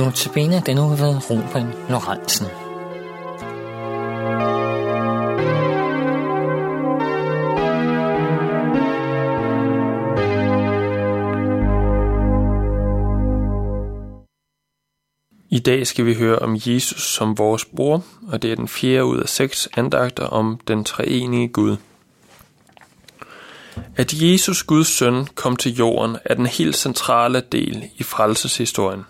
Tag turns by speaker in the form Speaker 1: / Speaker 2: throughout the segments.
Speaker 1: Notabene den uge ved Ruben Lorentzen.
Speaker 2: I dag skal vi høre om Jesus som vores bror, og det er den fjerde ud af seks andagter om den treenige Gud. At Jesus, Guds søn, kom til jorden, er den helt centrale del i frelseshistorien.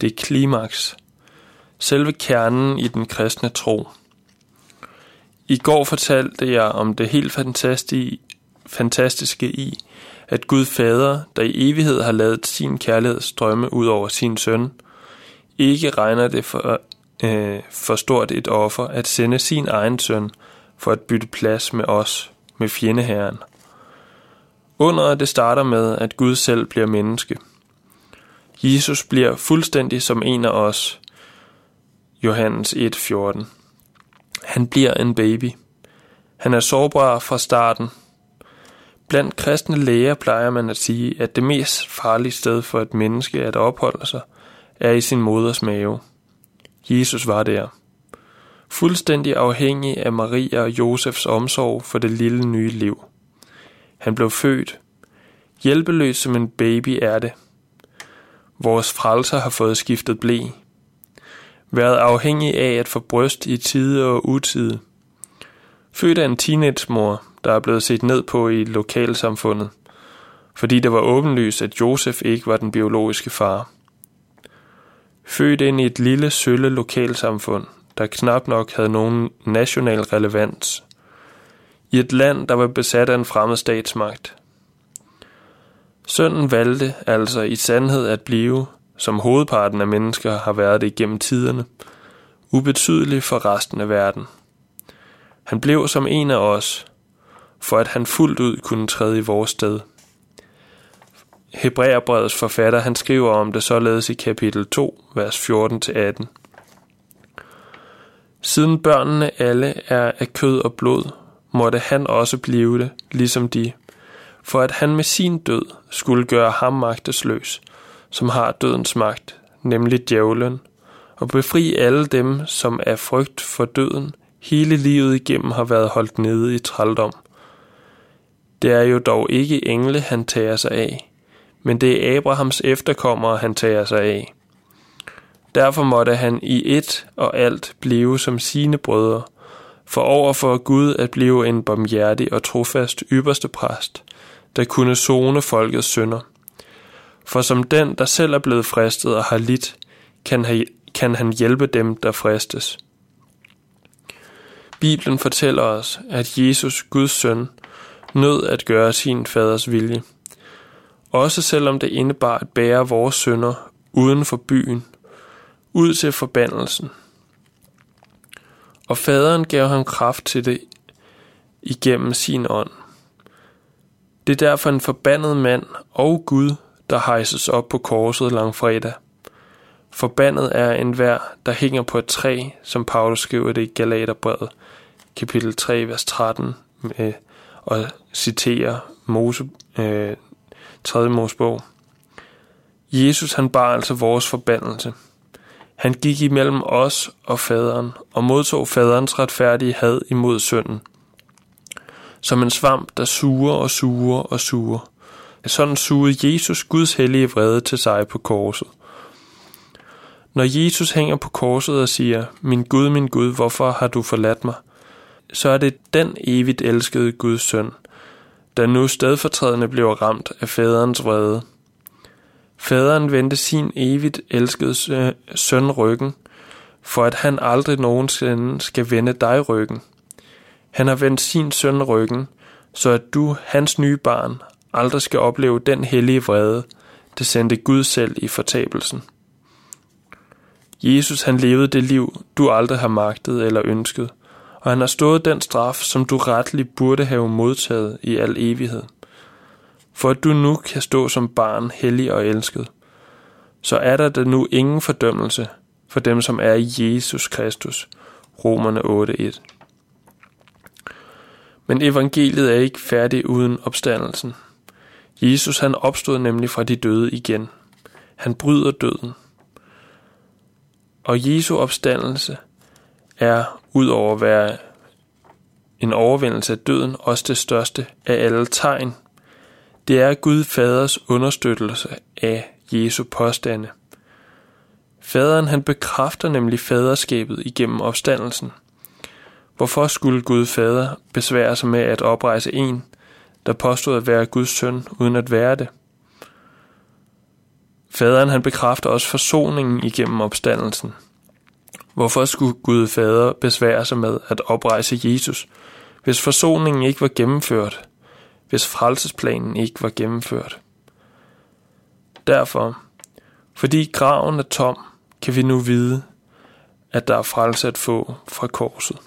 Speaker 2: Det er klimaks. Selve kernen i den kristne tro. I går fortalte jeg om det helt fantastiske i, at Gud Fader, der i evighed har lavet sin kærlighed strømme ud over sin søn, ikke regner det for, øh, for stort et offer at sende sin egen søn for at bytte plads med os, med fjendeherren. Under det starter med, at Gud selv bliver menneske. Jesus bliver fuldstændig som en af os. Johannes 1:14. Han bliver en baby. Han er sårbar fra starten. Blandt kristne læger plejer man at sige, at det mest farlige sted for et menneske at opholde sig, er i sin moders mave. Jesus var der. Fuldstændig afhængig af Maria og Josefs omsorg for det lille nye liv. Han blev født. Hjælpeløs som en baby er det. Vores frelser har fået skiftet blæ. Været afhængig af at få bryst i tide og utide. Født af en teenagemor, der er blevet set ned på i lokalsamfundet, fordi det var åbenlyst, at Josef ikke var den biologiske far. Født ind i et lille, sølle lokalsamfund, der knap nok havde nogen national relevans. I et land, der var besat af en fremmed statsmagt. Sønnen valgte altså i sandhed at blive, som hovedparten af mennesker har været det gennem tiderne, ubetydelig for resten af verden. Han blev som en af os, for at han fuldt ud kunne træde i vores sted. Hebræerbrevets forfatter han skriver om det således i kapitel 2, vers 14-18. Siden børnene alle er af kød og blod, måtte han også blive det, ligesom de, for at han med sin død skulle gøre ham magtesløs, som har dødens magt, nemlig djævlen, og befri alle dem, som af frygt for døden hele livet igennem har været holdt nede i trældom. Det er jo dog ikke engle, han tager sig af, men det er Abrahams efterkommere, han tager sig af. Derfor måtte han i et og alt blive som sine brødre, for over for Gud at blive en barmhjertig og trofast ypperste præst, der kunne zone folkets synder. For som den, der selv er blevet fristet og har lidt, kan, han, kan han hjælpe dem, der fristes. Bibelen fortæller os, at Jesus, Guds søn, nød at gøre sin faders vilje. Også selvom det indebar at bære vores sønder uden for byen, ud til forbandelsen. Og faderen gav ham kraft til det igennem sin ånd. Det er derfor en forbandet mand og Gud, der hejses op på korset langfredag. Forbandet er enhver, der hænger på et træ, som Paulus skriver det i Galaterbrevet, kapitel 3, vers 13, med, og citerer Mose, øh, 3. Mosebog. Jesus han bar altså vores forbandelse. Han gik imellem os og faderen og modtog faderens retfærdige had imod synden. Som en svamp, der suger og suger og suger. Sådan sugede Jesus Guds hellige vrede til sig på korset. Når Jesus hænger på korset og siger, Min Gud, min Gud, hvorfor har du forladt mig? Så er det den evigt elskede Guds søn, der nu stedfortrædende bliver ramt af faderens vrede. Faderen vendte sin evigt elskede søn ryggen, for at han aldrig nogensinde skal vende dig ryggen. Han har vendt sin søn ryggen, så at du, hans nye barn, aldrig skal opleve den hellige vrede, det sendte Gud selv i fortabelsen. Jesus han levede det liv, du aldrig har magtet eller ønsket, og han har stået den straf, som du retligt burde have modtaget i al evighed. For at du nu kan stå som barn, hellig og elsket, så er der det nu ingen fordømmelse for dem, som er i Jesus Kristus. Romerne 8.1 men evangeliet er ikke færdig uden opstandelsen. Jesus han opstod nemlig fra de døde igen. Han bryder døden. Og Jesu opstandelse er, ud over at være en overvindelse af døden, også det største af alle tegn. Det er Gud Faders understøttelse af Jesu påstande. Faderen han bekræfter nemlig faderskabet igennem opstandelsen. Hvorfor skulle Gud Fader besvære sig med at oprejse en, der påstod at være Guds søn, uden at være det? Faderen han bekræfter også forsoningen igennem opstandelsen. Hvorfor skulle Gud Fader besvære sig med at oprejse Jesus, hvis forsoningen ikke var gennemført, hvis frelsesplanen ikke var gennemført? Derfor, fordi graven er tom, kan vi nu vide, at der er frelse at få fra korset.